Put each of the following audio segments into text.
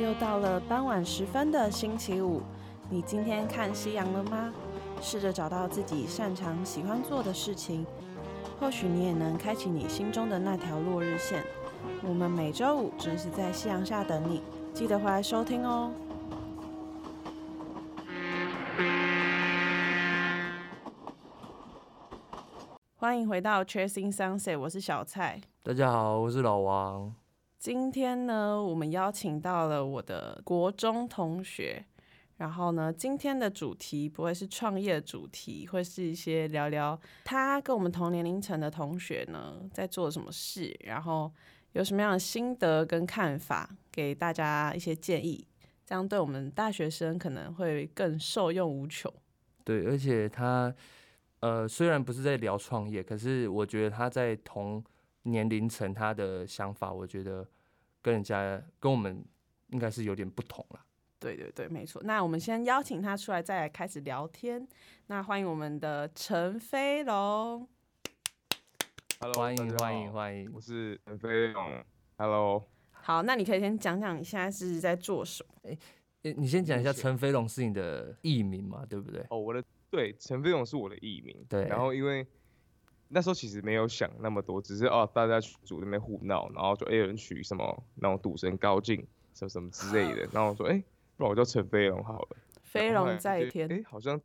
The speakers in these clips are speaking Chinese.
又到了傍晚时分的星期五，你今天看夕阳了吗？试着找到自己擅长、喜欢做的事情，或许你也能开启你心中的那条落日线。我们每周五准时在夕阳下等你，记得回来收听哦。欢迎回到 Chasing Sunset，我是小蔡。大家好，我是老王。今天呢，我们邀请到了我的国中同学。然后呢，今天的主题不会是创业主题，会是一些聊聊他跟我们同年龄层的同学呢在做什么事，然后有什么样的心得跟看法，给大家一些建议，这样对我们大学生可能会更受用无穷。对，而且他。呃，虽然不是在聊创业，可是我觉得他在同年龄层，他的想法，我觉得跟人家跟我们应该是有点不同了。对对对，没错。那我们先邀请他出来，再来开始聊天。那欢迎我们的陈飞龙。Hello，欢迎欢迎欢迎，我是陈飞龙。Hello。好，那你可以先讲讲你现在是在做什么？哎，你先讲一下陈飞龙是你的艺名嘛？对不对？哦，我的。对，陈飞龙是我的艺名。对，然后因为那时候其实没有想那么多，只是哦，大家群组那边胡闹，然后就有人取什么那种赌神高进什么什么之类的，然后我说哎，不然我叫陈飞龙好了。飞龙在天。哎，好像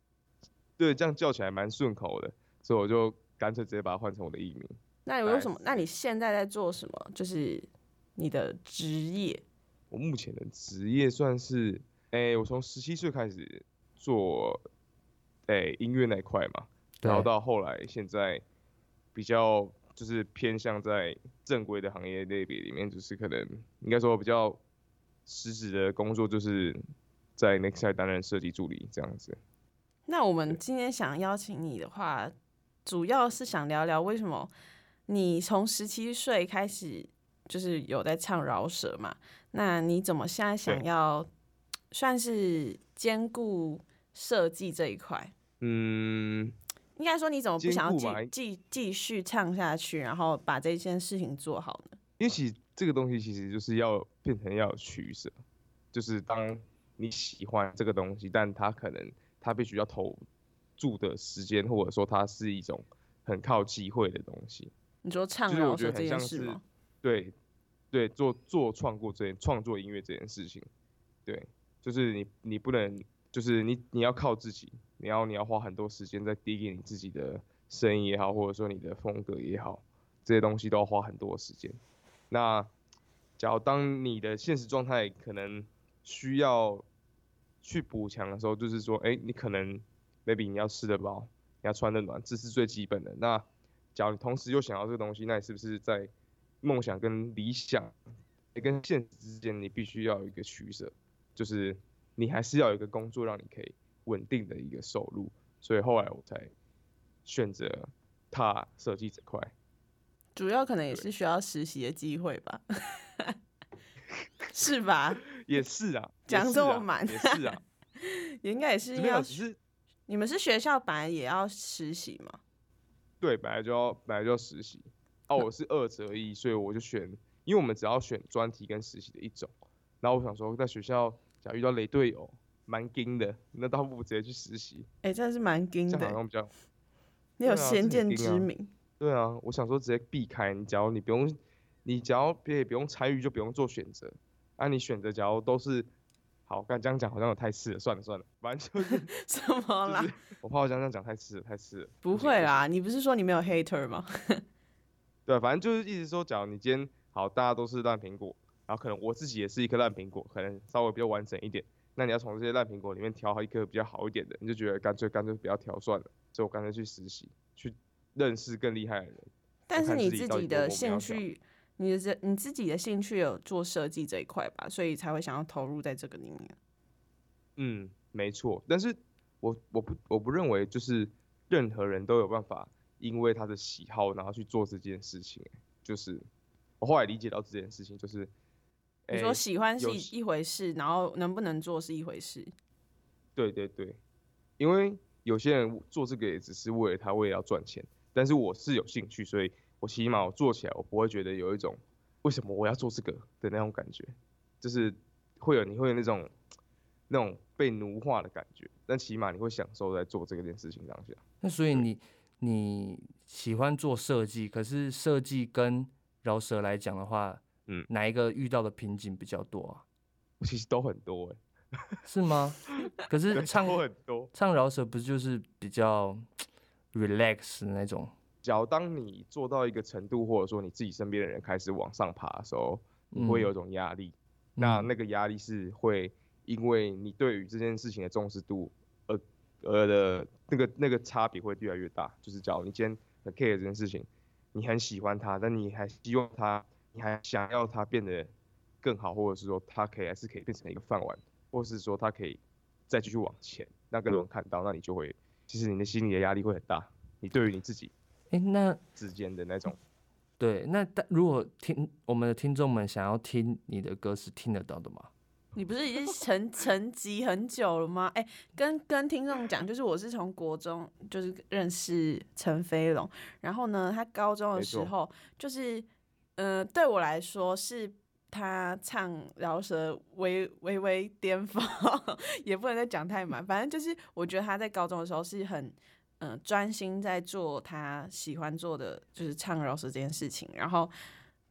对，这样叫起来蛮顺口的，所以我就干脆直接把它换成我的艺名。那有什么？那你现在在做什么？就是你的职业？我目前的职业算是，哎，我从十七岁开始做。哎、欸，音乐那一块嘛，然后到后来现在比较就是偏向在正规的行业类别里面，就是可能应该说比较实质的工作，就是在 Nexteye 担任设计助理这样子。那我们今天想邀请你的话，主要是想聊聊为什么你从十七岁开始就是有在唱饶舌嘛？那你怎么现在想要算是兼顾设计这一块？嗯，应该说你怎么不想要继继继续唱下去，然后把这件事情做好呢？因为其实这个东西其实就是要变成要有取舍，就是当你喜欢这个东西，但它可能它必须要投注的时间，或者说它是一种很靠机会的东西。你说唱饶舌这件事吗？对对，做做创作这件创作音乐这件事情，对，就是你你不能，就是你你要靠自己。你要你要花很多时间在滴给你自己的声音也好，或者说你的风格也好，这些东西都要花很多时间。那假如当你的现实状态可能需要去补强的时候，就是说，哎、你可能 maybe 你要吃得饱，你要穿得暖，这是最基本的。那假如你同时又想要这个东西，那你是不是在梦想跟理想跟现实之间，你必须要有一个取舍，就是你还是要有一个工作让你可以。稳定的一个收入，所以后来我才选择踏设计这块。主要可能也是需要实习的机会吧，是吧？也是啊，讲这么满，也是啊，也应该也是要。是你们是学校本来也要实习吗？对，本来就要本来就要实习。哦，我是二择一，所以我就选，因为我们只要选专题跟实习的一种。然后我想说，在学校假如遇到雷队友。蛮精的，那倒不如直接去实习。哎、欸，真的是蛮精的。这好像比较，你有先见之明对、啊。对啊，我想说直接避开。你假如你不用，你只要别也不用参与，就不用做选择。啊，你选择假如都是好，刚这样讲好像有太次了，算了算了，反正就是 什么啦？我怕我这样讲太次了，太次了。不会啦，你不是说你没有 hater 吗？对，反正就是一直说，假如你今天好，大家都是烂苹果，然后可能我自己也是一颗烂苹果，可能稍微比较完整一点。那你要从这些烂苹果里面挑好一颗比较好一点的，你就觉得干脆干脆不要挑算了，所以我干脆去实习，去认识更厉害的人。但是你自己的兴趣，你的这你自己的兴趣有做设计这一块吧，所以才会想要投入在这个里面。嗯，没错。但是我我不我不认为就是任何人都有办法因为他的喜好然后去做这件事情。就是我后来理解到这件事情就是。你说喜欢是一回事，然后能不能做是一回事。对对对，因为有些人做这个也只是为了他为了要赚钱，但是我是有兴趣，所以我起码我做起来我不会觉得有一种为什么我要做这个的那种感觉，就是会有你会有那种那种被奴化的感觉，但起码你会享受在做这个件事情当下。那所以你你喜欢做设计，可是设计跟饶舌来讲的话，嗯，哪一个遇到的瓶颈比较多啊？其实都很多哎、欸，是吗？可是唱过很多，唱饶舌不是就是比较 relax 的那种？只要当你做到一个程度，或者说你自己身边的人开始往上爬的时候，你会有一种压力。嗯、那那个压力是会因为你对于这件事情的重视度而而的那个那个差别会越来越大。就是假如你今天很 care 这件事情，你很喜欢它，但你还希望它，你还想要它变得更好，或者是说它可以还是可以变成一个饭碗，或者是说它可以再继续往前，那更多人看到，那你就会其实你的心里的压力会很大。你对于你自己。哎、欸，那之间的那种，对，那但如果听我们的听众们想要听你的歌，是听得到的吗？你不是已经沉沉寂很久了吗？哎、欸，跟跟听众讲，就是我是从国中就是认识陈飞龙，然后呢，他高中的时候就是，呃，对我来说是他唱饶舌微微微巅峰，也不能再讲太满，反正就是我觉得他在高中的时候是很。嗯，专心在做他喜欢做的，就是唱饶舌这件事情。然后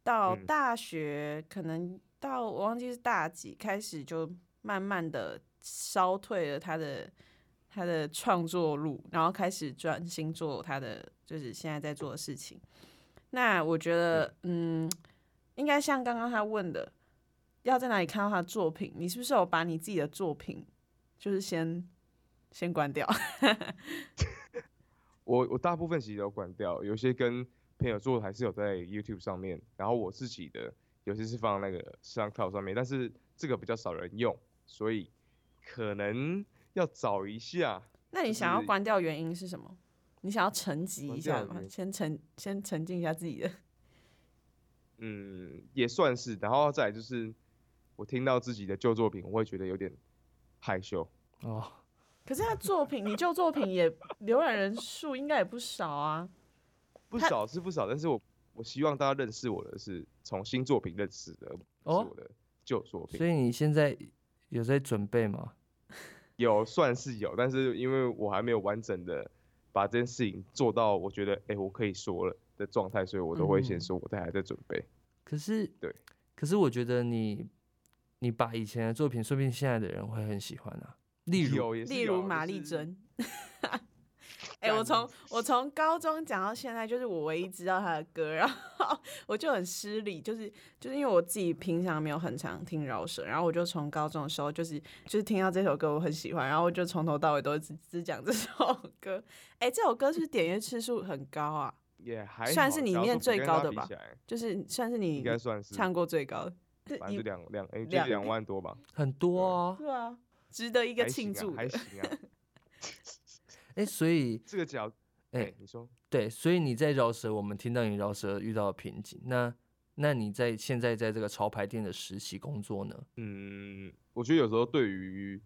到大学，可能到我忘记是大几开始，就慢慢的烧退了他的他的创作路，然后开始专心做他的就是现在在做的事情。那我觉得，嗯，应该像刚刚他问的，要在哪里看到他的作品？你是不是有把你自己的作品，就是先先关掉？我我大部分其实都关掉，有些跟朋友做的还是有在 YouTube 上面，然后我自己的有些是放那个 SoundCloud 上面，但是这个比较少人用，所以可能要找一下。那你想要关掉原因是什么？你想要沉寂一下吗？先沉先沉浸一下自己的。嗯，也算是，然后再来就是我听到自己的旧作品，我会觉得有点害羞哦。可是他作品，你旧作品也浏览人数应该也不少啊。不少是不少，但是我我希望大家认识我的是从新作品认识的，哦，是我的旧作品。所以你现在有在准备吗？有，算是有，但是因为我还没有完整的把这件事情做到，我觉得哎、欸，我可以说了的状态，所以我都会先说我在还在准备。可是对，可是我觉得你你把以前的作品，说不定现在的人会很喜欢啊。例如，例如马丽珍，哎、欸，我从我从高中讲到现在，就是我唯一知道他的歌，然后我就很失礼，就是就是因为我自己平常没有很常听饶舌，然后我就从高中的时候，就是就是听到这首歌我很喜欢，然后我就从头到尾都只只讲这首歌。哎、欸，这首歌是点阅次数很高啊，也还算是里面最高的吧，就是算是你应该算是唱过最高的，反正两两哎就两万多吧，很多啊，对啊。值得一个庆祝还行啊，哎、欸，所以这个角，哎、欸，你说，对，所以你在饶舌，我们听到你饶舌遇到的瓶颈，那那你在现在在这个潮牌店的实习工作呢？嗯，我觉得有时候对于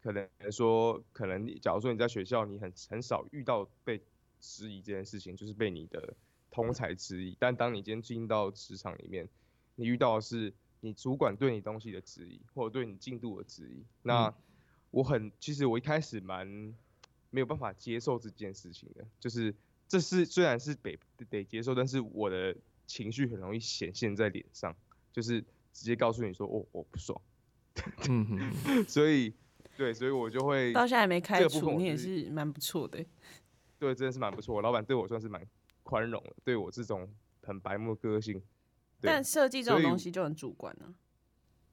可能说，可能你假如说你在学校，你很很少遇到被质疑这件事情，就是被你的同才质疑，但当你今天进到职场里面，你遇到的是。你主管对你东西的质疑，或者对你进度的质疑，那我很其实我一开始蛮没有办法接受这件事情的，就是这是虽然是得得接受，但是我的情绪很容易显现在脸上，就是直接告诉你说哦，我不爽，所以对，所以我就会 到现在还没开除，你也是蛮不错的，对，真的是蛮不错，老板对我算是蛮宽容的，对我这种很白目的个性。但设计这种东西就很主观啊，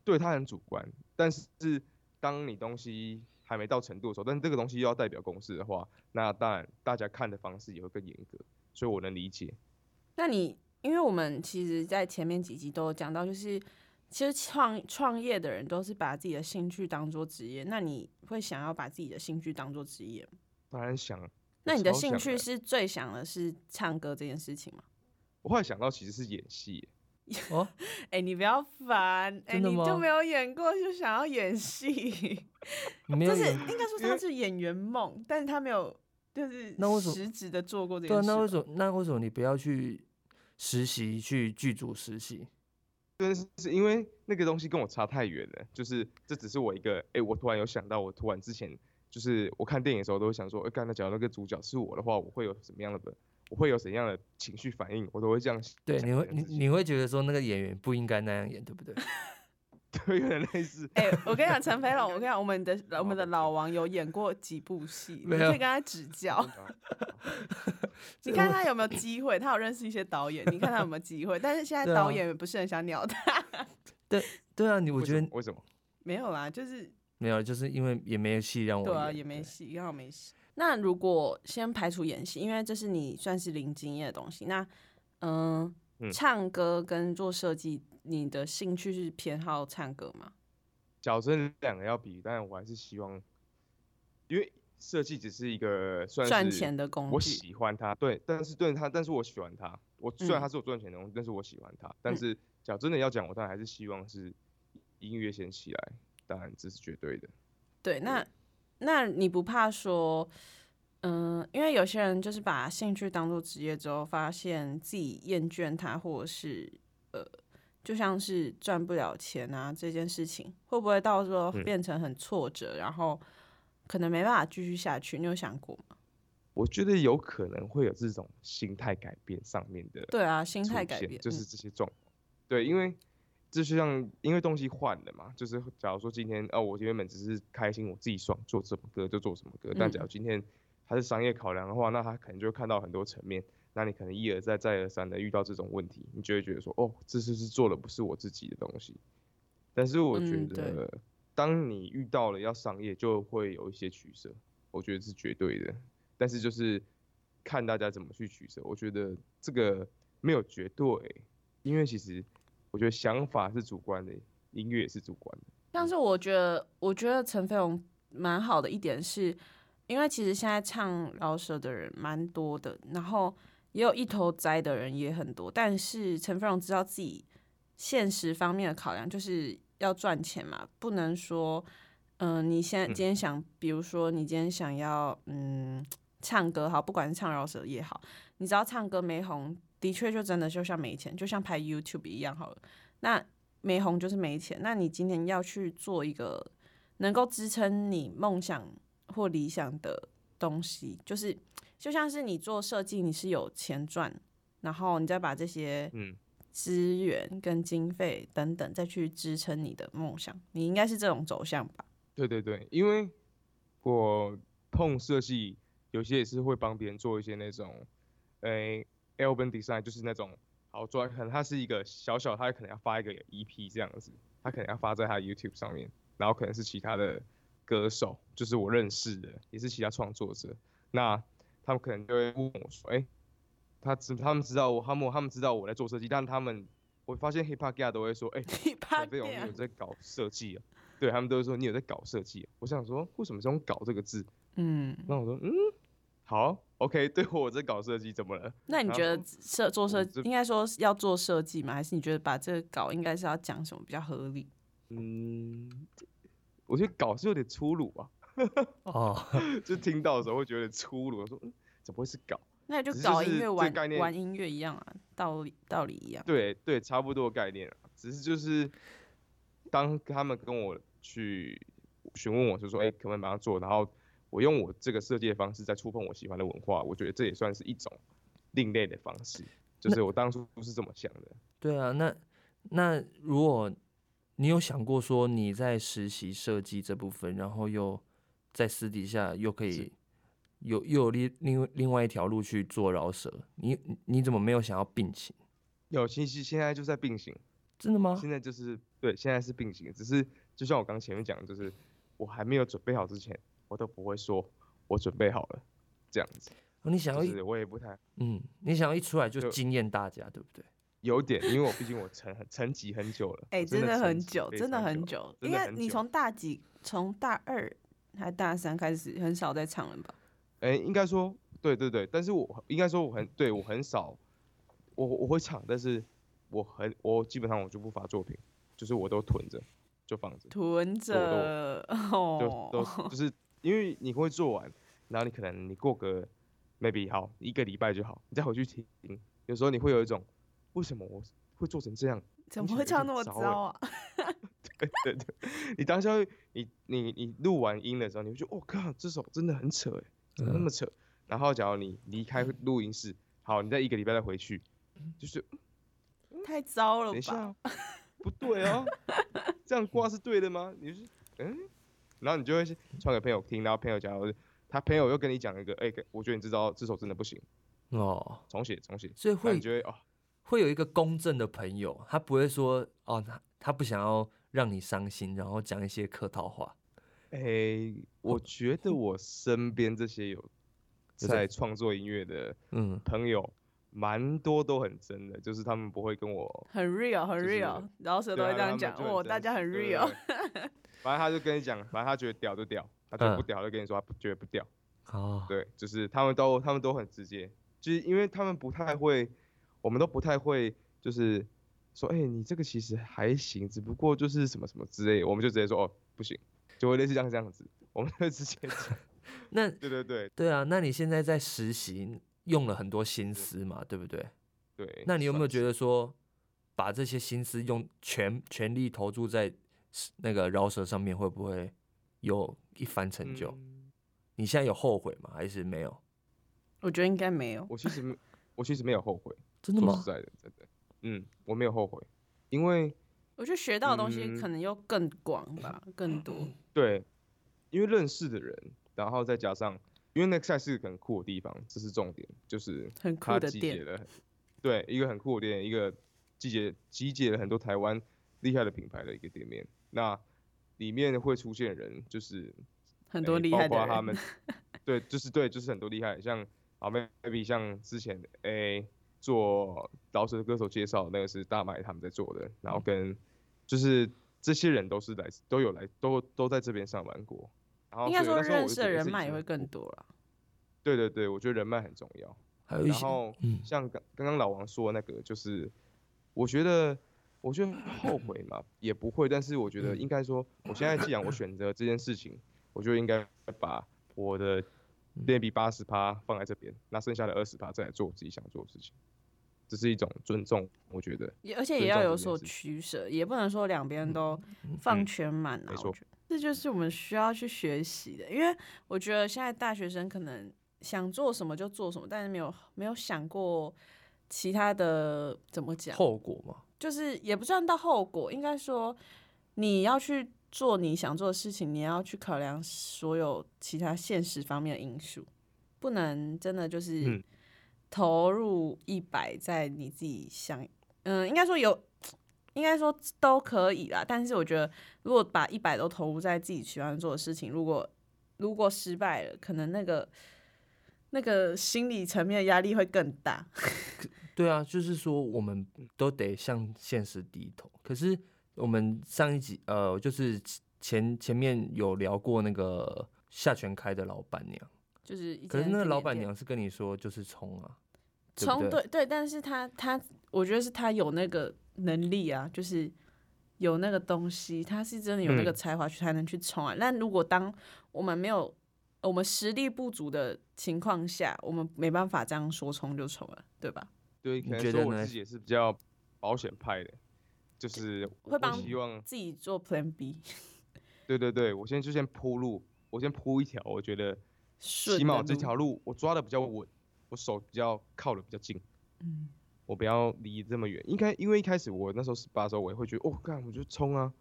对，它很主观。但是当你东西还没到程度的时候，但是这个东西又要代表公司的话，那当然大家看的方式也会更严格，所以我能理解。那你因为我们其实，在前面几集都有讲到，就是其实创创业的人都是把自己的兴趣当做职业。那你会想要把自己的兴趣当做职业吗？当然想。那你的兴趣是最想的是唱歌这件事情吗？我后来想到其实是演戏。哦，哎、欸，你不要烦，哎、欸，你就没有演过，就想要演戏，就是应该说他是演员梦，但是他没有，就是实质的做过这件事。对，那为什么？那为什么你不要去实习，去剧组实习？对，是是因为那个东西跟我差太远了，就是这只是我一个，哎、欸，我突然有想到，我突然之前就是我看电影的时候都会想说，哎、欸，刚才讲那个主角是我的话，我会有什么样的，我会有怎样的情绪反应，我都会这样想。对，你会你你会觉得说那个演员不应该那样演，对不对？对，有点类似。哎、欸，我跟你讲，陈飞龙，我跟你讲，我们的我们的老王有演过几部戏，你可以跟他指教。你看他有没有机会？他有认识一些导演，你看他有没有机会？但是现在导演也不是很想鸟他。对对啊，你我觉得为什么？没有啦，就是没有，就是因为也没有戏让我演。对啊，也没戏，刚好没戏。那如果先排除演戏，因为这是你算是零经验的东西，那嗯，嗯唱歌跟做设计。你的兴趣是偏好唱歌吗？假设两个要比，但我还是希望，因为设计只是一个算赚钱的工具，我喜欢它，对，但是对它，但是我喜欢它。我虽然它是我赚钱的东西，嗯、但是我喜欢它。但是，假如真的要讲，我当然还是希望是音乐先起来，当然这是绝对的。对，那那你不怕说，嗯、呃，因为有些人就是把兴趣当做职业之后，发现自己厌倦它，或者是呃。就像是赚不了钱啊，这件事情会不会到时候变成很挫折，嗯、然后可能没办法继续下去？你有想过吗？我觉得有可能会有这种心态改变上面的。对啊，心态改变就是这些状况。嗯、对，因为就是像因为东西换了嘛，就是假如说今天哦，我原本只是开心，我自己爽，做什么歌就做什么歌。嗯、但假如今天还是商业考量的话，那他可能就会看到很多层面。那你可能一而再再而三的遇到这种问题，你就会觉得说，哦，这次是做的不是我自己的东西。但是我觉得，嗯、当你遇到了要商业，就会有一些取舍，我觉得是绝对的。但是就是看大家怎么去取舍，我觉得这个没有绝对，因为其实我觉得想法是主观的，音乐也是主观的。但是我觉得，我觉得陈飞龙蛮好的一点是，因为其实现在唱饶舌的人蛮多的，然后。也有一头栽的人也很多，但是陈飞龙知道自己现实方面的考量，就是要赚钱嘛，不能说，嗯、呃，你现在今天想，比如说你今天想要，嗯，唱歌好，不管是唱饶舌也好，你只要唱歌没红，的确就真的就像没钱，就像拍 YouTube 一样好了，那没红就是没钱，那你今天要去做一个能够支撑你梦想或理想的东西，就是。就像是你做设计，你是有钱赚，然后你再把这些资源跟经费等等再去支撑你的梦想，你应该是这种走向吧？对对对，因为我碰设计，有些也是会帮别人做一些那种，诶、欸、album design，就是那种好做，可能他是一个小小，他可能要发一个 EP 这样子，他可能要发在他 YouTube 上面，然后可能是其他的歌手，就是我认识的，也是其他创作者，那。他们可能就会问我说：“哎、欸，他知他们知道我，他们他们知道我在做设计，但他们我发现 Hip Hop Guy 都会说：‘哎、欸，陈飞龙你有在搞设计啊？’对他们都会说你有在搞设计、啊。我想说，为什么是用‘搞’这个字？嗯，那我说嗯，好，OK，对我这搞设计，怎么了？那你觉得设做设计应该说要做设计吗？还是你觉得把这个搞应该是要讲什么比较合理？嗯，我觉得搞是有点粗鲁啊。”哦，就听到的时候会觉得有点粗鲁，说嗯，怎么会是搞？那就搞音乐玩玩音乐一样啊，道理道理一样。对对，差不多概念啊，只是就是当他们跟我去询问我，就说哎、欸，可不可以帮他做？然后我用我这个设计的方式在触碰我喜欢的文化，我觉得这也算是一种另类的方式，就是我当初不是这么想的。对啊，那那如果你有想过说你在实习设计这部分，然后又在私底下又可以有又有另另另外一条路去做饶舌，你你怎么没有想要并行？有，其实现在就在并行。真的吗？现在就是对，现在是并行，只是就像我刚前面讲的，就是我还没有准备好之前，我都不会说我准备好了这样子。哦，你想要一，我也不太，嗯，你想要一出来就惊艳大家，对不对？有点，因为我毕竟我沉沉寂很久了，哎、欸，真的很久，真的很久，因为你从大几，从大二。还大三开始很少在唱了吧？哎、欸，应该说，对对对，但是我应该说我很对我很少，我我会唱，但是我很我基本上我就不发作品，就是我都囤着，就放着，囤着，就都就是因为你会做完，然后你可能你过个 maybe 好一个礼拜就好，你再回去听，有时候你会有一种为什么我会做成这样？怎么会唱那么糟啊？对 对对，你当下你你你录完音的时候，你会觉得，我、哦、靠，这首真的很扯哎，怎么那么扯？嗯、然后假如你离开录音室，好，你再一个礼拜再回去，就是、嗯、太糟了吧？等一下，不对哦，这样挂是对的吗？你、就是嗯，然后你就会传给朋友听，然后朋友讲，他朋友又跟你讲一个，哎、欸，我觉得你这招这首真的不行哦，重写重写，所以会觉得哦。会有一个公正的朋友，他不会说哦，他他不想要让你伤心，然后讲一些客套话。哎、欸，我觉得我身边这些有在创作音乐的嗯朋友，蛮多都很真的，就是他们不会跟我很 real 很 real，然后谁都会这样讲哦，大家很 real。反正他就跟你讲，反正他觉得屌就屌，他觉得不屌就跟你说他不觉得不屌。哦，对，就是他们都他们都很直接，就是因为他们不太会。我们都不太会，就是说，哎、欸，你这个其实还行，只不过就是什么什么之类，我们就直接说，哦，不行，就会类似这样这样子，我们会直接讲。那 对对对，对啊，那你现在在实习用了很多心思嘛，对，对不对？对。那你有没有觉得说，把这些心思用全全力投注在那个饶舌上面，会不会有一番成就？嗯、你现在有后悔吗？还是没有？我觉得应该没有。我其实我其实没有后悔。真的吗？说实在的，真的，嗯，我没有后悔，因为我觉得学到的东西可能又更广吧，嗯、更多。对，因为认识的人，然后再加上，因为那个赛是很酷的地方，这是重点，就是很酷的店。对，一个很酷的店，一个集结集结了很多台湾厉害的品牌的一个店面。那里面会出现人，就是很多厉害的人，包括他们，对，就是对，就是很多厉害，像啊，maybe 像之前诶。欸做饶舌歌手介绍，那个是大麦他们在做的，然后跟就是这些人都是来都有来都都在这边上班过，然后应该说认识的人脉也会更多了。对对对，我觉得人脉很重要。还有一些，然后像刚刚刚老王说的那个，就是我觉得我觉得后悔嘛也不会，但是我觉得应该说，我现在既然我选择这件事情，我就应该把我的。练比八十趴放在这边，那剩下的二十趴再来做我自己想做的事情，这是一种尊重，我觉得。也而且也要有所取舍，也不能说两边都放全满啊。没错，这就是我们需要去学习的，因为我觉得现在大学生可能想做什么就做什么，但是没有没有想过其他的怎么讲后果嘛？就是也不算到后果，应该说你要去。做你想做的事情，你要去考量所有其他现实方面的因素，不能真的就是投入一百在你自己想，嗯、呃，应该说有，应该说都可以啦。但是我觉得，如果把一百都投入在自己喜欢做的事情，如果如果失败了，可能那个那个心理层面的压力会更大。对啊，就是说我们都得向现实低头，可是。我们上一集呃，就是前前面有聊过那个夏全开的老板娘，就是，可是那个老板娘是跟你说就是冲啊，冲对对，对，但是他他我觉得是他有那个能力啊，就是有那个东西，他是真的有那个才华去才能去冲啊。那、嗯、如果当我们没有我们实力不足的情况下，我们没办法这样说冲就冲了，对吧？对，可能说我自己也是比较保险派的。就是会帮希望自己做 Plan B。对对对，我先就先铺路，我先铺一条，我觉得起码这条路我抓的比较稳，我手比较靠的比较近，嗯，我不要离这么远。应该因为一开始我那时候十八的时候，我也会觉得哦，干，我就冲啊，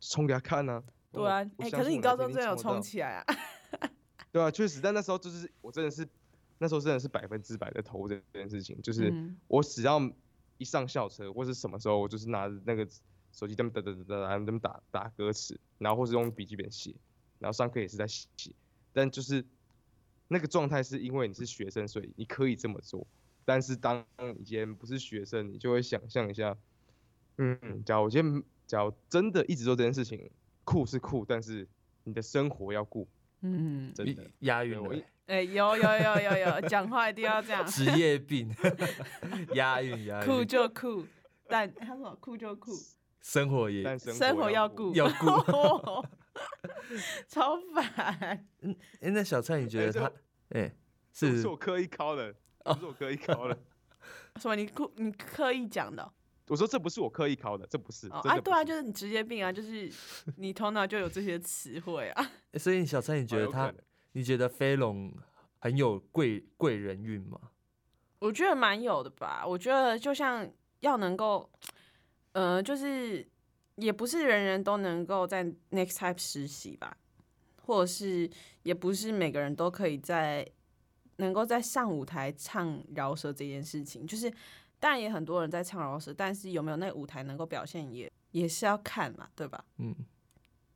冲给他看啊。对啊，哎、欸，可是你高中真的有冲起来啊？对啊，确实，但那时候就是我真的是那时候真的是百分之百的投这件事情，就是我只要。一上校车或是什么时候，我就是拿着那个手机，这么哒哒哒哒，然后这么打打歌词，然后或是用笔记本写，然后上课也是在写。但就是那个状态是因为你是学生，所以你可以这么做。但是当你今天不是学生，你就会想象一下，嗯，假如我今天假如真的一直做这件事情，酷是酷，但是你的生活要顾，嗯，真的押韵。哎、欸，有有有有有，讲话一定要这样。职业病，押韵押韵。酷就酷，但他说酷就酷，生活也生活要顾要顾，超烦。嗯，哎，那小蔡你觉得他，哎、欸，是是我刻意考的，不是我刻意考的。什么？你故你刻意讲的？我说这不是我刻意考的，这不是。哦、不是啊，对啊，就是你职业病啊，就是 你头脑就有这些词汇啊。所以小蔡，你觉得他，你觉得飞龙很有贵贵人运吗？我觉得蛮有的吧。我觉得就像要能够，呃，就是也不是人人都能够在 Next Type 实习吧，或者是也不是每个人都可以在能够在上舞台唱饶舌这件事情，就是。当然也很多人在唱饶舌，但是有没有那个舞台能够表现也，也也是要看嘛，对吧？嗯，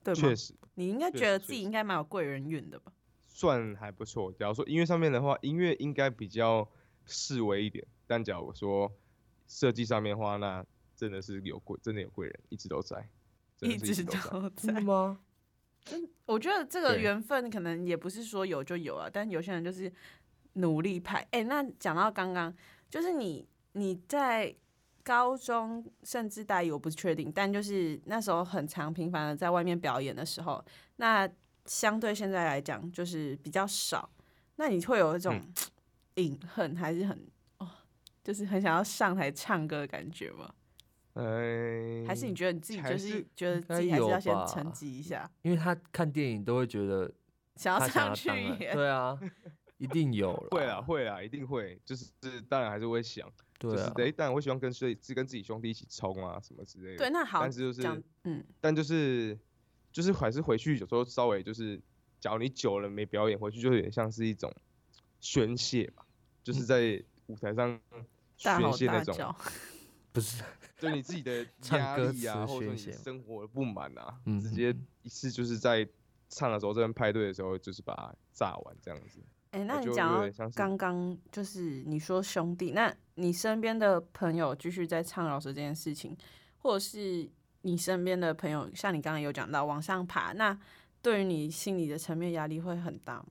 对吗？确实，你应该觉得自己应该蛮有贵人运的吧？算还不错。假如说音乐上面的话，音乐应该比较示威一点，但假如说设计上面的话，那真的是有贵，真的有贵人，一直都在，一直都在，吗？真，我觉得这个缘分可能也不是说有就有啊，但有些人就是努力派。哎、欸，那讲到刚刚，就是你。你在高中甚至大一，我不确定，但就是那时候很常频繁的在外面表演的时候，那相对现在来讲就是比较少。那你会有一种 隐恨，还是很哦，就是很想要上台唱歌的感觉吗？哎，还是你觉得你自己就是觉得自己还是要先沉寂一下？因为他看电影都会觉得想要上去，对啊，一定有了，会啊会啊，一定会，就是当然还是会想。对啊，就是，当然我希望跟所以是跟自己兄弟一起冲啊，什么之类的。对，那好，但是就是，嗯，但就是，就是还是回去有时候稍微就是，假如你久了没表演，回去就有点像是一种宣泄吧，就是在舞台上宣泄那种，不是，对你自己的 压力啊，或者说你生活的不满啊，嗯，直接一次就是在唱的时候，这边派对的时候，就是把它炸完这样子。哎、欸，那你讲到刚刚就是你说兄弟，那你身边的朋友继续在唱饶舌这件事情，或者是你身边的朋友，像你刚刚有讲到往上爬，那对于你心里的层面压力会很大吗？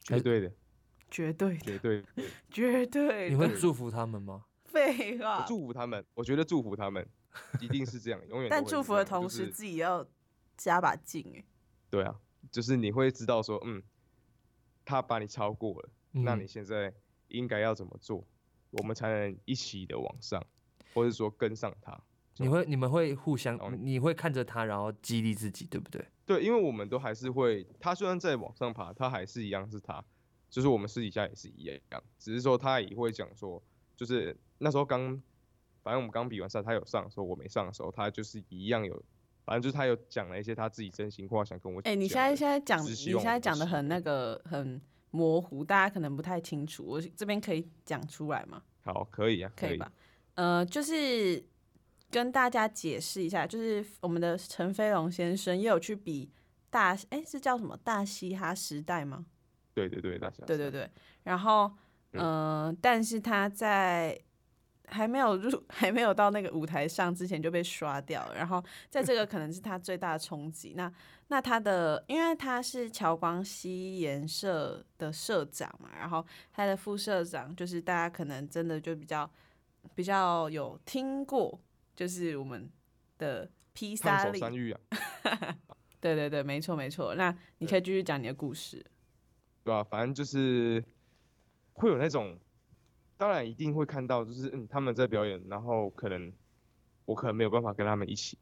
绝对的，绝对，绝对，绝对。你会祝福他们吗？废话，祝福他们，我觉得祝福他们一定是这样，永远。但祝福的同时，自己要加把劲哎。对啊，就是你会知道说，嗯。他把你超过了，嗯、那你现在应该要怎么做，我们才能一起的往上，或者说跟上他？你会，你们会互相，你会看着他，然后激励自己，对不对？对，因为我们都还是会，他虽然在往上爬，他还是一样是他，就是我们私底下也是一样，只是说他也会讲说，就是那时候刚，反正我们刚比完赛，他有上的时候，我没上的时候，他就是一样有。反正就是他有讲了一些他自己真心话，想跟我讲。哎、欸，你现在现在讲，你现在讲的很那个很模糊，大家可能不太清楚。我这边可以讲出来吗？好，可以啊，可以，可以吧？呃，就是跟大家解释一下，就是我们的陈飞龙先生也有去比大，哎、欸，是叫什么大嘻哈时代吗？对对对，大嘻哈。对对对，然后，嗯、呃，但是他在。还没有入，还没有到那个舞台上之前就被刷掉了。然后在这个可能是他最大的冲击。那那他的，因为他是乔光熙研社的社长嘛，然后他的副社长就是大家可能真的就比较比较有听过，就是我们的披萨里。对对对，没错没错。那你可以继续讲你的故事。对啊，反正就是会有那种。当然一定会看到，就是嗯他们在表演，然后可能我可能没有办法跟他们一起，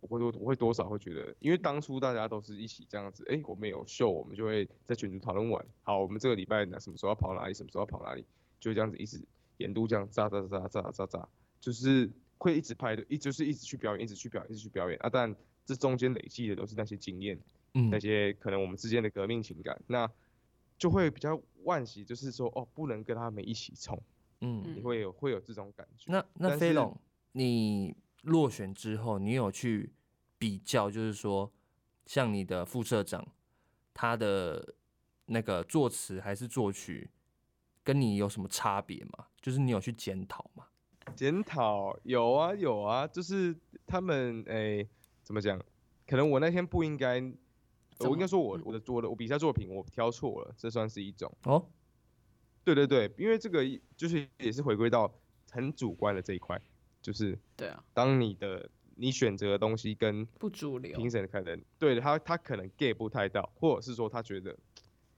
我会多我会多少会觉得，因为当初大家都是一起这样子，哎、欸、我们有秀，我们就会在群组讨论完，好我们这个礼拜呢什么时候要跑哪里，什么时候要跑哪里，就会这样子一直沿路这样炸炸炸炸炸炸，就是会一直拍的，一就是一直去表演，一直去表演，一直去表演啊，但这中间累积的都是那些经验，嗯，那些可能我们之间的革命情感，那。就会比较惋惜，就是说哦，不能跟他们一起冲，嗯，你会有会有这种感觉。那那飞龙，你落选之后，你有去比较，就是说，像你的副社长，他的那个作词还是作曲，跟你有什么差别吗？就是你有去检讨吗？检讨有啊有啊，就是他们哎、欸，怎么讲？可能我那天不应该。我应该说我，我我的我的我比赛作品我挑错了，这算是一种哦。对对对，因为这个就是也是回归到很主观的这一块，就是对啊，当你的你选择的东西跟不主流，评审可能对他他可能 get 不太到，或者是说他觉得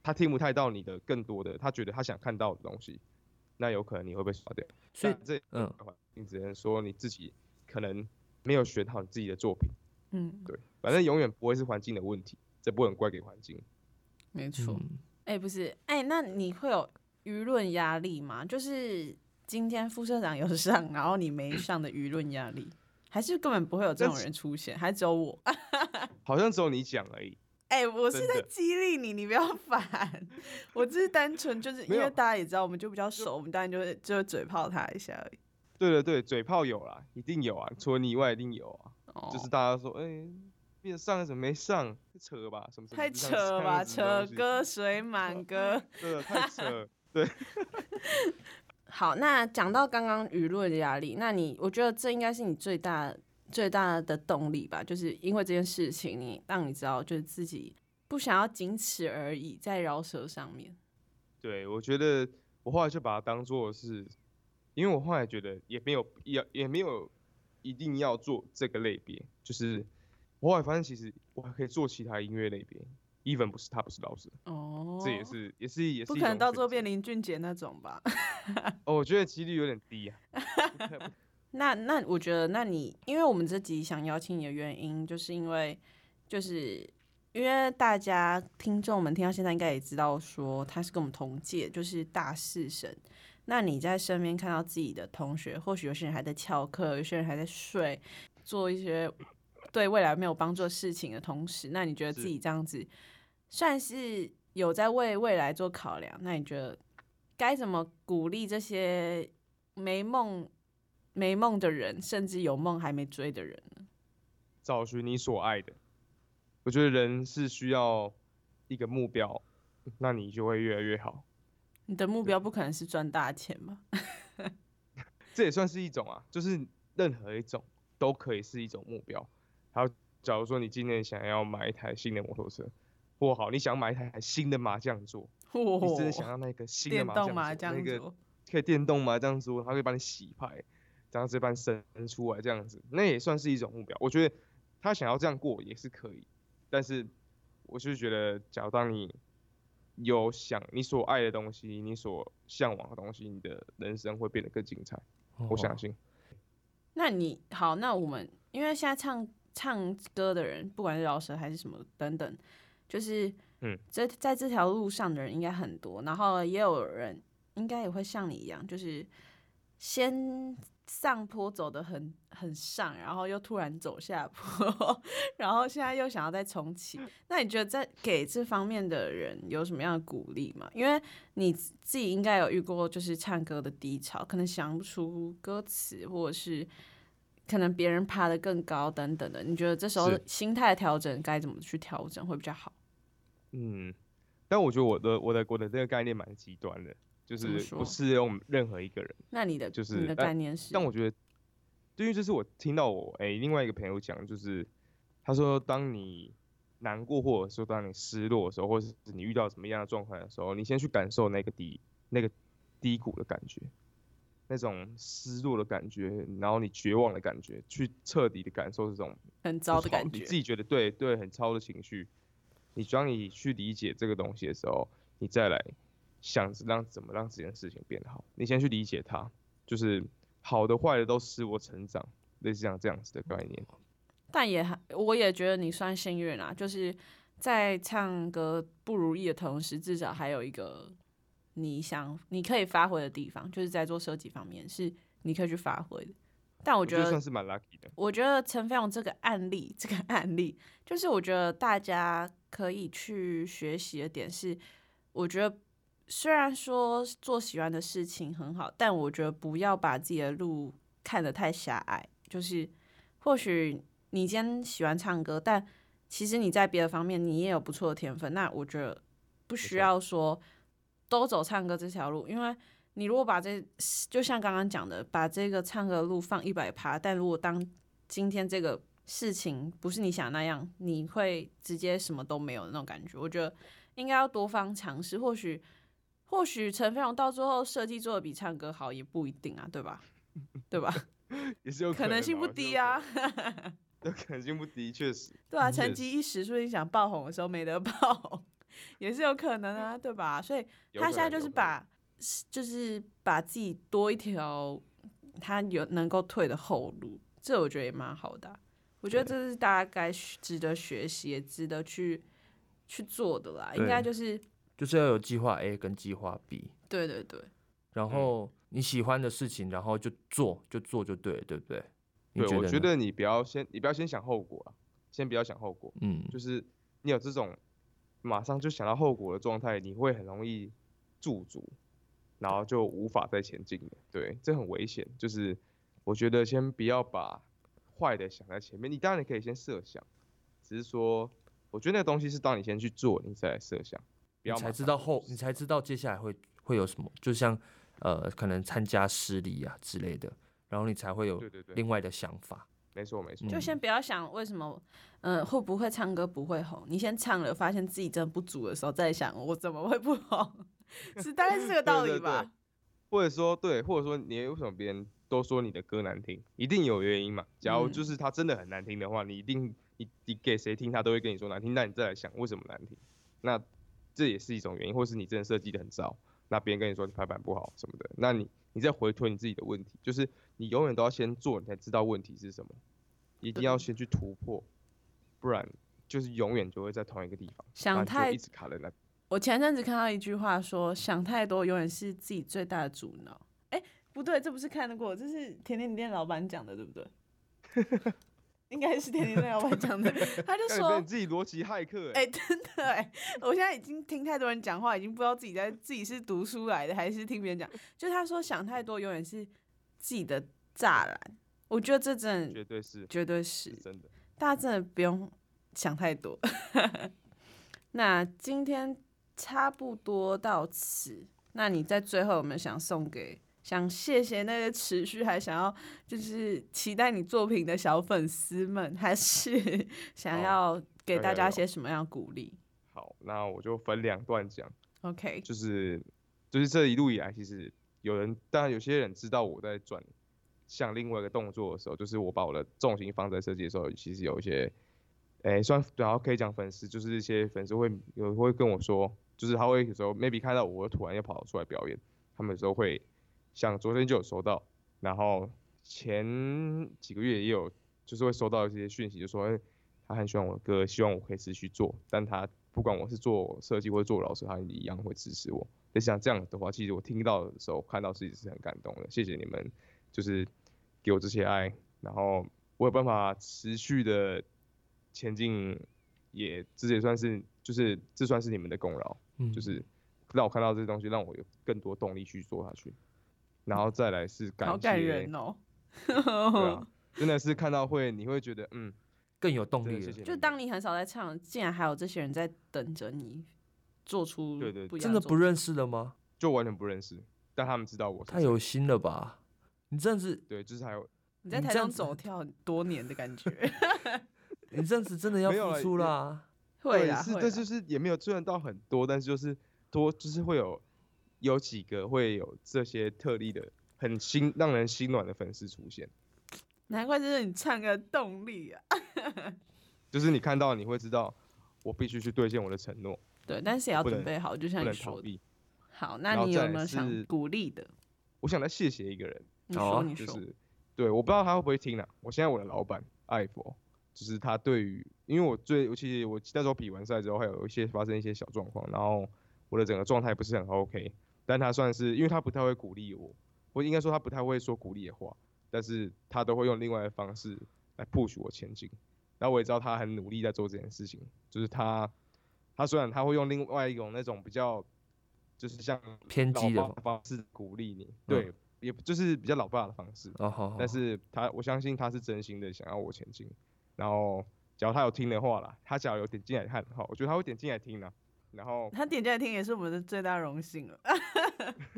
他听不太到你的更多的，他觉得他想看到的东西，那有可能你会被刷掉。所以这嗯，你只能说你自己可能没有选好你自己的作品。嗯，对，反正永远不会是环境的问题，这不能怪给环境。没错。嗯哎、欸，不是，哎、欸，那你会有舆论压力吗？就是今天副社长有上，然后你没上的舆论压力，还是根本不会有这种人出现，还只有我？好像只有你讲而已。哎、欸，我是在激励你，你不要烦。我只是单纯就是因为大家也知道，我们就比较熟，我们当然就会就会嘴炮他一下而已。对对对，嘴炮有啦，一定有啊，除了你以外一定有啊。哦、就是大家说，哎、欸。上了怎么没上？扯吧，什么什么？太扯吧，扯歌水满歌。对，太扯。对。好，那讲到刚刚舆论的压力，那你我觉得这应该是你最大最大的动力吧？就是因为这件事情，你让你知道，就是自己不想要仅此而已，在饶舌上面。对，我觉得我后来就把它当做是，因为我后来觉得也没有也也没有一定要做这个类别，就是。我后来发现，其实我还可以做其他音乐类别，even 不是他不是老师哦，这也是也是也是不可能到最后变林俊杰那种吧？哦，我觉得几率有点低啊。那那我觉得，那你因为我们这集想邀请你的原因，就是因为就是因为大家听众们听到现在应该也知道，说他是跟我们同届，就是大四生。那你在身边看到自己的同学，或许有些人还在翘课，有些人还在睡，做一些。对未来没有帮助的事情的同时，那你觉得自己这样子算是有在为未来做考量？那你觉得该怎么鼓励这些没梦、没梦的人，甚至有梦还没追的人呢？找寻你所爱的。我觉得人是需要一个目标，那你就会越来越好。你的目标不可能是赚大钱吧？这也算是一种啊，就是任何一种都可以是一种目标。好，假如说你今年想要买一台新的摩托车，或好，你想买一台新的麻将桌，哦，你真的想要那个新的麻将桌，麻将那个可以电动麻将桌，它可以帮你洗牌，这样子帮你生出来，这样子，那也算是一种目标。我觉得他想要这样过也是可以，但是我就是觉得，假如当你有想你所爱的东西，你所向往的东西，你的人生会变得更精彩。哦，我相信。那你好，那我们因为现在唱。唱歌的人，不管是饶舌还是什么等等，就是嗯，在在这条路上的人应该很多，然后也有人应该也会像你一样，就是先上坡走的很很上，然后又突然走下坡，然后现在又想要再重启。那你觉得在给这方面的人有什么样的鼓励吗？因为你自己应该有遇过，就是唱歌的低潮，可能想不出歌词，或者是。可能别人爬得更高等等的，你觉得这时候心态调整该怎么去调整会比较好？嗯，但我觉得我的我的我的这个概念蛮极端的，就是不适用任何一个人。那你的就是你的概念是？但，但我觉得，因为这是我听到我哎、欸、另外一个朋友讲，就是他说，当你难过或者说当你失落的时候，或者是你遇到什么样的状况的时候，你先去感受那个低那个低谷的感觉。那种失落的感觉，然后你绝望的感觉，去彻底的感受这种很糟的感觉，你自己觉得对对很糟的情绪，你当你去理解这个东西的时候，你再来想着让怎么让这件事情变好。你先去理解它，就是好的坏的都使我成长，类似像这样子的概念。但也还，我也觉得你算幸运啊，就是在唱歌不如意的同时，至少还有一个。你想你可以发挥的地方，就是在做设计方面是你可以去发挥的。但我觉得，我觉得算是蛮 lucky 的。我觉得陈飞鸿这个案例，这个案例就是我觉得大家可以去学习的点是，我觉得虽然说做喜欢的事情很好，但我觉得不要把自己的路看得太狭隘。就是或许你今天喜欢唱歌，但其实你在别的方面你也有不错的天分。那我觉得不需要说。都走唱歌这条路，因为你如果把这就像刚刚讲的，把这个唱歌路放一百趴，但如果当今天这个事情不是你想那样，你会直接什么都没有的那种感觉。我觉得应该要多方尝试，或许或许陈飞龙到最后设计做的比唱歌好，也不一定啊，对吧？对吧？也是有可能，可能性不低啊，有 可能性不低，确实。对啊，成绩一时，所以你想爆红的时候没得爆。也是有可能啊，对吧？所以他现在就是把就是把自己多一条他有能够退的后路，这我觉得也蛮好的啊。我觉得这是大家该值得学习、也值得去去做的啦。应该就是就是要有计划 A 跟计划 B。对对对。然后你喜欢的事情，然后就做，就做就对了，对不对？对，我觉得你不要先，你不要先想后果啊，先不要想后果。嗯。就是你有这种马上就想到后果的状态，你会很容易驻足，然后就无法再前进了。对，这很危险。就是我觉得先不要把。坏的想在前面，你当然可以先设想，只是说，我觉得那个东西是当你先去做，你再来设想，你才知道后，你才知道接下来会会有什么，就像呃，可能参加失礼啊之类的，然后你才会有另外的想法。对对对，没错没错，就先不要想为什么，嗯、呃，会不会唱歌不会红，你先唱了，发现自己真的不足的时候，再想我怎么会不红，是大概是这个道理吧？对对对，或者说对，或者说你为什么别人？都说你的歌难听，一定有原因嘛。假如就是他真的很难听的话，嗯、你一定你你给谁听，他都会跟你说难听。那你再来想为什么难听，那这也是一种原因，或是你真的设计的很糟，那别人跟你说你排版不好什么的，那你你再回推你自己的问题，就是你永远都要先做，你才知道问题是什么，一定要先去突破，不然就是永远就会在同一个地方想太一直卡在那。我前阵子看到一句话说，想太多永远是自己最大的阻挠。不对，这不是看得过，这是甜点店老板讲的，对不对？应该是甜甜店老板讲的，他就说你自己逻辑骇客，哎、欸，真的哎，我现在已经听太多人讲话，已经不知道自己在自己是读书来的还是听别人讲。就他说想太多永远是自己的栅栏，我觉得这真的绝对是，绝对是，是真的。大家真的不用想太多。那今天差不多到此，那你在最后有没有想送给？想谢谢那些持续还想要就是期待你作品的小粉丝们，还是 想要给大家些什么样的鼓励？好，那我就分两段讲。OK，就是就是这一路以来，其实有人，当然有些人知道我在转向另外一个动作的时候，就是我把我的重心放在设计的时候，其实有一些，哎、欸，算然后可以讲粉丝，就是一些粉丝会有会跟我说，就是他会有时候 maybe 看到我突然又跑出来表演，他们有时候会。像昨天就有收到，然后前几个月也有，就是会收到一些讯息，就说，欸，他很喜欢我的歌，希望我可以持续做，但他不管我是做设计或者做老师，他一样会支持我。就像这样的话，其实我听到的时候，看到自己是很感动的。谢谢你们，就是给我这些爱，然后我有办法持续的前进，也这也算是，就是这算是你们的功劳，嗯，就是让我看到这些东西，让我有更多动力去做下去。然后再来是感谢，好感人哦，对啊，真的是看到会，你会觉得嗯，更有动力。就当你很少在唱，竟然还有这些人在等着你做出对对，真的不认识了吗？就完全不认识，但他们知道我。太有心了吧？你这样子，对，就是还有你在台上走跳很多年的感觉。你这样子真的要付出啦，会啊，是，这就是也没有赚到很多，但是就是多，就是会有。有几个会有这些特例的，很心让人心暖的粉丝出现，难怪这是你唱歌的动力啊！就是你看到你会知道，我必须去兑现我的承诺。对，但是也要准备好，就像你说的。好，那你有没有想鼓励的？我想来谢谢一个人。你说，你说。就是，对，我不知道他会不会听啊。我现在我的老板艾佛，就是他对于，因为我最，尤其我那时候比完赛之后，还有一些发生一些小状况，然后我的整个状态不是很 OK。但他算是，因为他不太会鼓励我，我应该说他不太会说鼓励的话，但是他都会用另外的方式来 push 我前进。然后我也知道他很努力在做这件事情，就是他，他虽然他会用另外一种那种比较，就是像偏激的方式鼓励你，对，也就是比较老爸的方式。哦，但是他，我相信他是真心的想要我前进。然后，只要他有听的话啦，他只要有点进来看的话，我觉得他会点进来听的。然后他点进来听也是我们的最大荣幸了。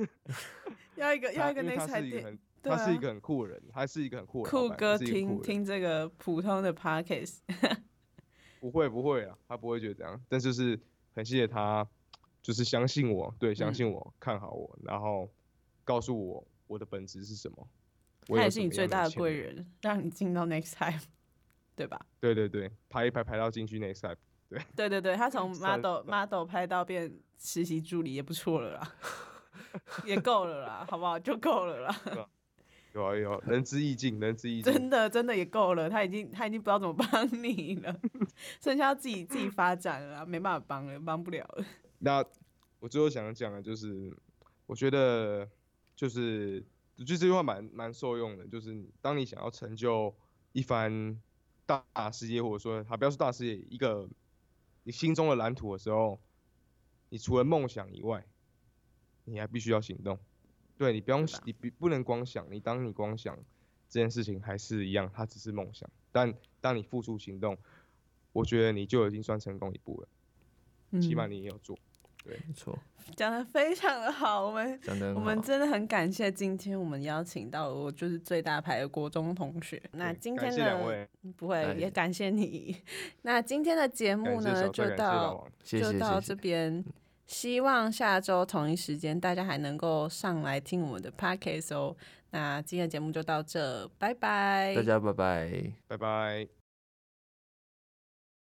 要一个要一个那台电，他是一个很酷的人，他是一个很酷的酷哥听听这个普通的 podcast。不会不会啊，他不会觉得这样，但就是很谢谢他，就是相信我，对，相信我，看好我，然后告诉我我的本质是什么。他也是你最大的贵人，让你进到 next time，对吧？对对对，排一排排到进去 next time。对对对对，他从 model model 拍到变实习助理也不错了啦。也够了啦，好不好？就够了啦。有啊有，仁至义尽，仁至义尽。真的真的也够了，他已经他已经不知道怎么帮你了，剩下自己自己发展了，没办法帮了，帮不了了。那我最后想讲的就是，我觉得就是就这句话蛮蛮受用的，就是当你想要成就一番大事业，或者说他不要说大事业，一个你心中的蓝图的时候，你除了梦想以外，你还必须要行动。对，你不用，你不不能光想，你当你光想这件事情还是一样，它只是梦想。但当你付出行动，我觉得你就已经算成功一步了。嗯、起码你也有做。对，没错。讲的非常的好，我们我们真的很感谢今天我们邀请到我就是最大牌的国中同学。那今天的不会也感谢你。那今天的节目呢就到就到这边。希望下周同一时间大家还能够上来听我们的 podcast 哦。那今天的节目就到这，拜拜。大家拜拜，拜拜。